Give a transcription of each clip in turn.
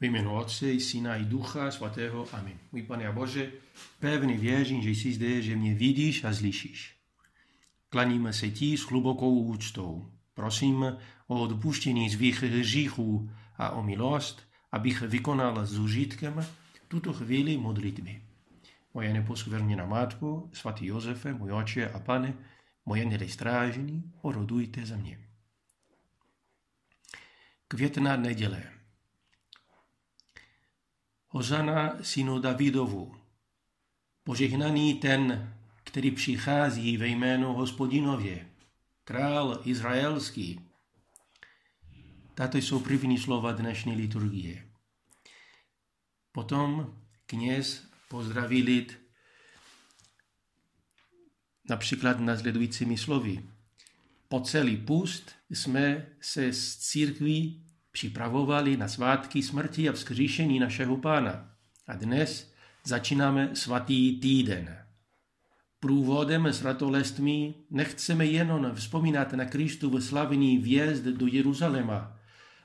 V jménu Otce i Syna i Ducha Svatého. Amen. Můj Pane a Bože, pevně věřím, že jsi zde, že mě vidíš a slyšíš. Klaníme se ti s hlubokou úctou. Prosím o odpuštění svých hříchů a o milost, abych vykonal s užitkem tuto chvíli modlitby. Moje neposkvrněná Matko, svatý Josefe, můj oče a pane, moje nedestrážení, orodujte za mě. Květná neděle. Hozana synu Davidovu. Požehnaný ten, který přichází ve jménu hospodinově, král izraelský. Tato jsou první slova dnešní liturgie. Potom kněz pozdraví lid například následujícími slovy. Po celý pust jsme se z církví připravovali na svátky smrti a vzkříšení našeho pána. A dnes začínáme svatý týden. Průvodem s ratolestmi nechceme jenom vzpomínat na Kristu slavný vjezd do Jeruzaléma,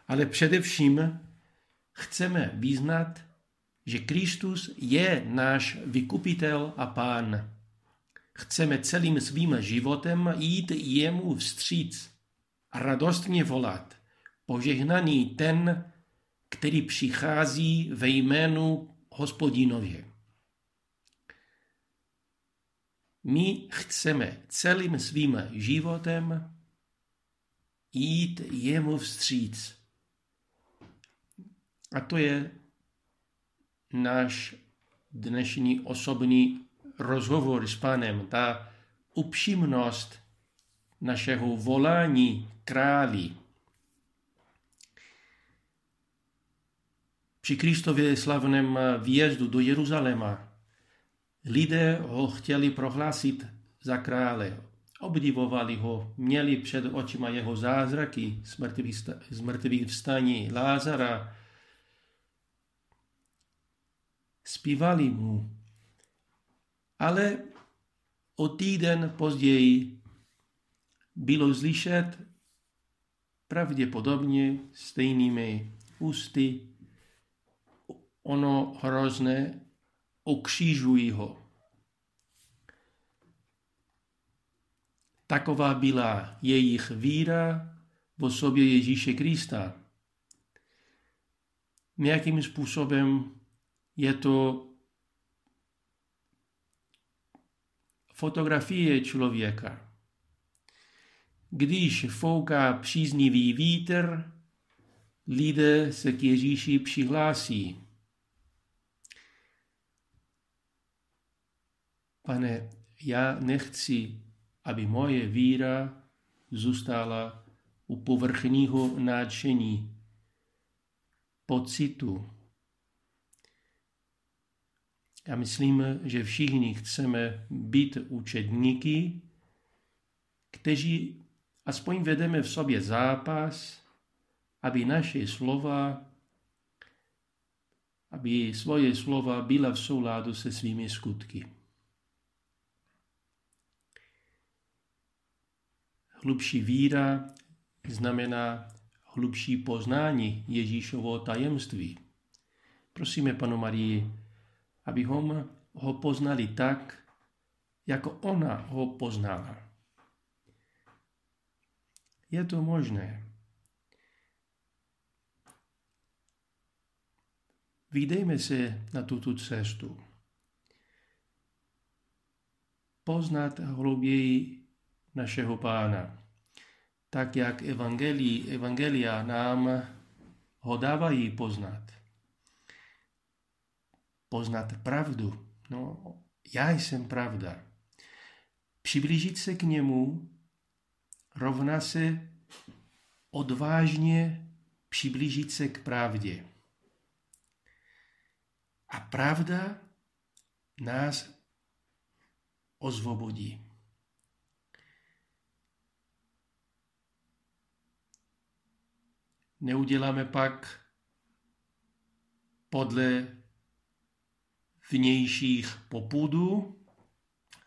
ale především chceme vyznat, že Kristus je náš vykupitel a pán. Chceme celým svým životem jít jemu vstříc a radostně volat. Požehnaný ten, který přichází ve jménu hospodinově. My chceme celým svým životem jít jemu vstříc. A to je náš dnešní osobní rozhovor s panem, ta upřímnost našeho volání králi. Při Kristově slavném výjezdu do Jeruzaléma lidé ho chtěli prohlásit za krále. Obdivovali ho, měli před očima jeho zázraky, zmrtvých vstání Lázara, zpívali mu. Ale o týden později bylo slyšet pravděpodobně stejnými ústy ono hrozné okřížují ho. Taková byla jejich víra v osobě Ježíše Krista. Nějakým způsobem je to fotografie člověka. Když fouká příznivý vítr, lidé se k Ježíši přihlásí. Pane, já nechci, aby moje víra zůstala u povrchního náčení, pocitu. Já myslím, že všichni chceme být učedníky, kteří aspoň vedeme v sobě zápas, aby naše slova, aby svoje slova byla v souladu se svými skutky. Hlubší víra znamená hlubší poznání Ježíšovo tajemství. Prosíme panu Marii, abychom ho poznali tak, jako ona ho poznala. Je to možné. Vydejme se na tuto cestu. Poznat hlouběji našeho pána. Tak jak evangelii, evangelia nám ho dávají poznat. Poznat pravdu. No, já jsem pravda. Přiblížit se k němu rovná se odvážně přiblížit se k pravdě. A pravda nás ozvobodí. Neuděláme pak podle vnějších popudů,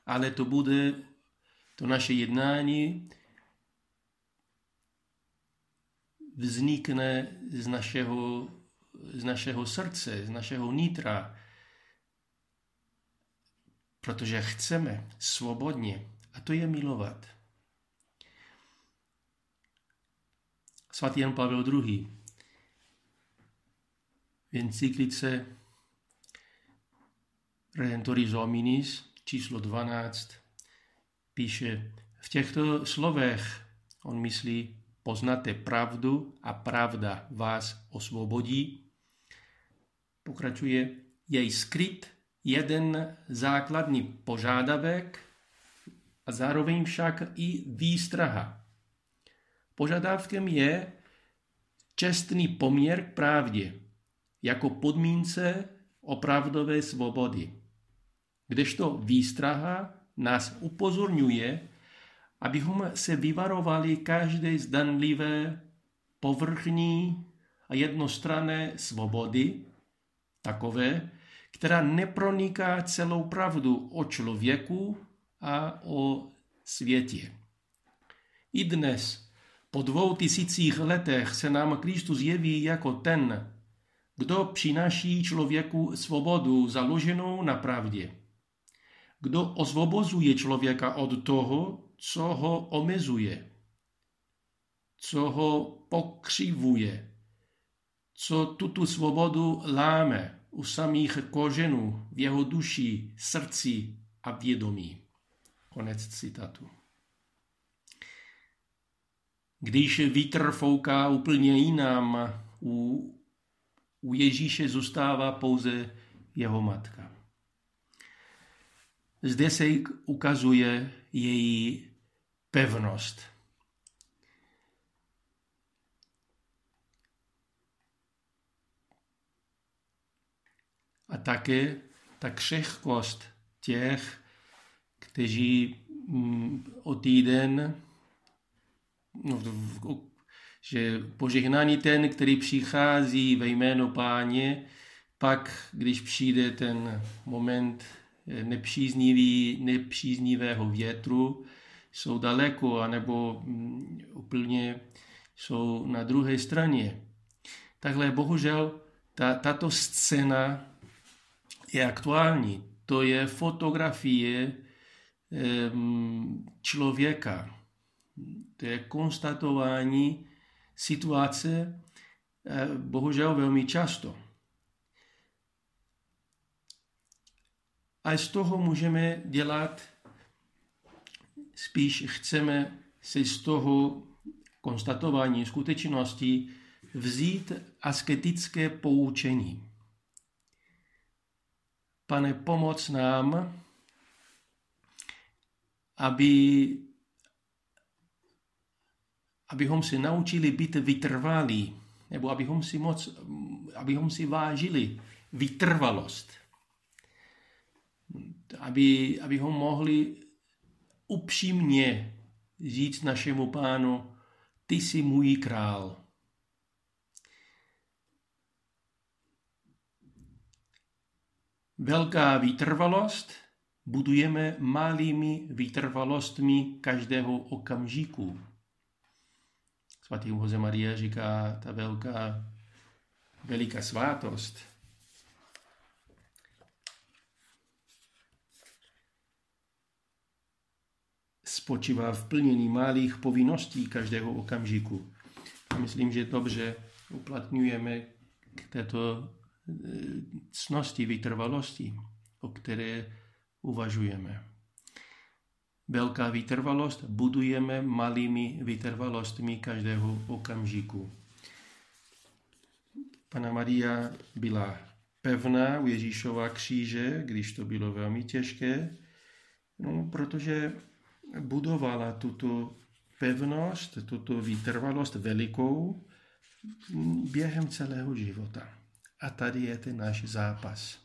ale to bude to naše jednání vznikne z našeho z našeho srdce, z našeho nitra, protože chceme svobodně a to je milovat. Svatý Jan Pavel II. v encyklice Redentoris Hominis číslo 12 píše, v těchto slovech on myslí, poznáte pravdu a pravda vás osvobodí. Pokračuje, je skryt jeden základní požádavek a zároveň však i výstraha. Požadavkem je čestný poměr k pravdě jako podmínce opravdové svobody. Kdežto výstraha nás upozorňuje, abychom se vyvarovali každé zdanlivé, povrchní a jednostranné svobody, takové, která neproniká celou pravdu o člověku a o světě. I dnes, po dvou tisících letech, se nám Kristus jeví jako ten, kdo přináší člověku svobodu založenou na pravdě. Kdo osvobozuje člověka od toho, co ho omezuje, co ho pokřivuje, co tuto svobodu láme u samých koženů v jeho duši, srdci a vědomí. Konec citatu. Když vítr fouká úplně jinam, u, u Ježíše zůstává pouze jeho matka. Zde se ukazuje její pevnost. A také ta křehkost těch, kteří mm, o týden, že požehnaný ten, který přichází ve jméno páně, pak, když přijde ten moment nepříznivý, nepříznivého větru, jsou daleko, anebo mm, úplně jsou na druhé straně. Takhle bohužel ta, tato scéna je aktuální. To je fotografie člověka. Je konstatování situace, eh, bohužel velmi často. A z toho můžeme dělat, spíš chceme si z toho konstatování skutečnosti vzít asketické poučení. Pane, pomoc nám, aby, abychom se naučili být vytrvalí, nebo abychom si, moc, abychom si vážili vytrvalost. Aby, abychom mohli upřímně říct našemu pánu, ty jsi můj král. Velká vytrvalost budujeme malými vytrvalostmi každého okamžiku. Svatý Jose Maria říká, ta velká, veliká svátost. spočívá v plnění malých povinností každého okamžiku. A myslím, že dobře uplatňujeme k této cnosti, vytrvalosti, o které uvažujeme. Velká vytrvalost budujeme malými vytrvalostmi každého okamžiku. Pana Maria byla pevná u Ježíšova kříže, když to bylo velmi těžké, no, protože budovala tuto pevnost, tuto vytrvalost velikou během celého života. A tady je ten náš zápas.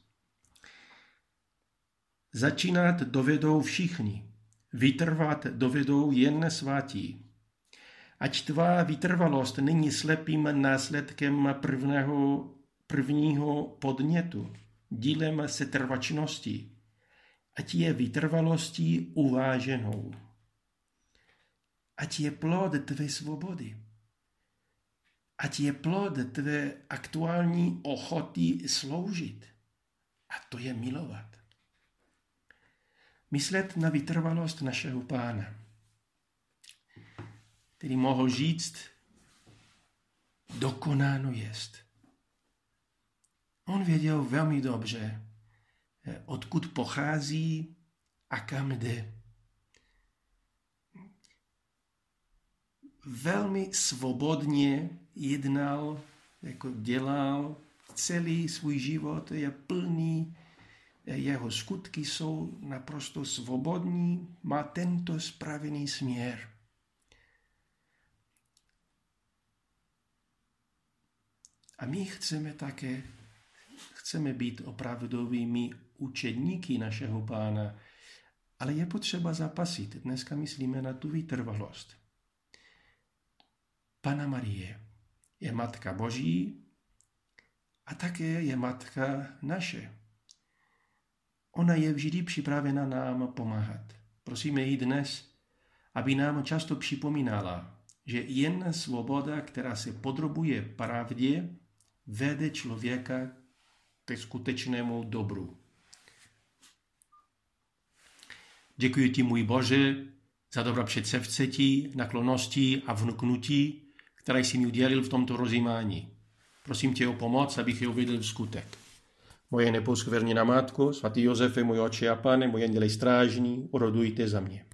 Začínat dovedou všichni, vytrvat dovedou jen svatí. Ať tvá vytrvalost není slepým následkem prvného, prvního podnětu, dílem setrvačnosti, ať je vytrvalostí uváženou. Ať je plod tvé svobody ať je plod tvé aktuální ochoty sloužit. A to je milovat. Myslet na vytrvalost našeho pána, který mohl říct, dokonáno jest. On věděl velmi dobře, odkud pochází a kam jde. Velmi svobodně jednal, jako dělal, celý svůj život je plný, jeho skutky jsou naprosto svobodní, má tento spravený směr. A my chceme také, chceme být opravdovými učedníky našeho pána, ale je potřeba zapasit. Dneska myslíme na tu vytrvalost. Pana Marie je Matka Boží a také je Matka naše. Ona je vždy připravena nám pomáhat. Prosíme ji dnes, aby nám často připomínala, že jen svoboda, která se podrobuje pravdě, vede člověka ke skutečnému dobru. Děkuji ti, můj Bože, za dobra předsevcetí, naklonosti a vnuknutí, které jsi mi udělil v tomto rozjímání. Prosím tě o pomoc, abych je uvedl v skutek. Moje na matko, svatý Josefe, můj oče a pane, můj andělej strážní, urodujte za mě.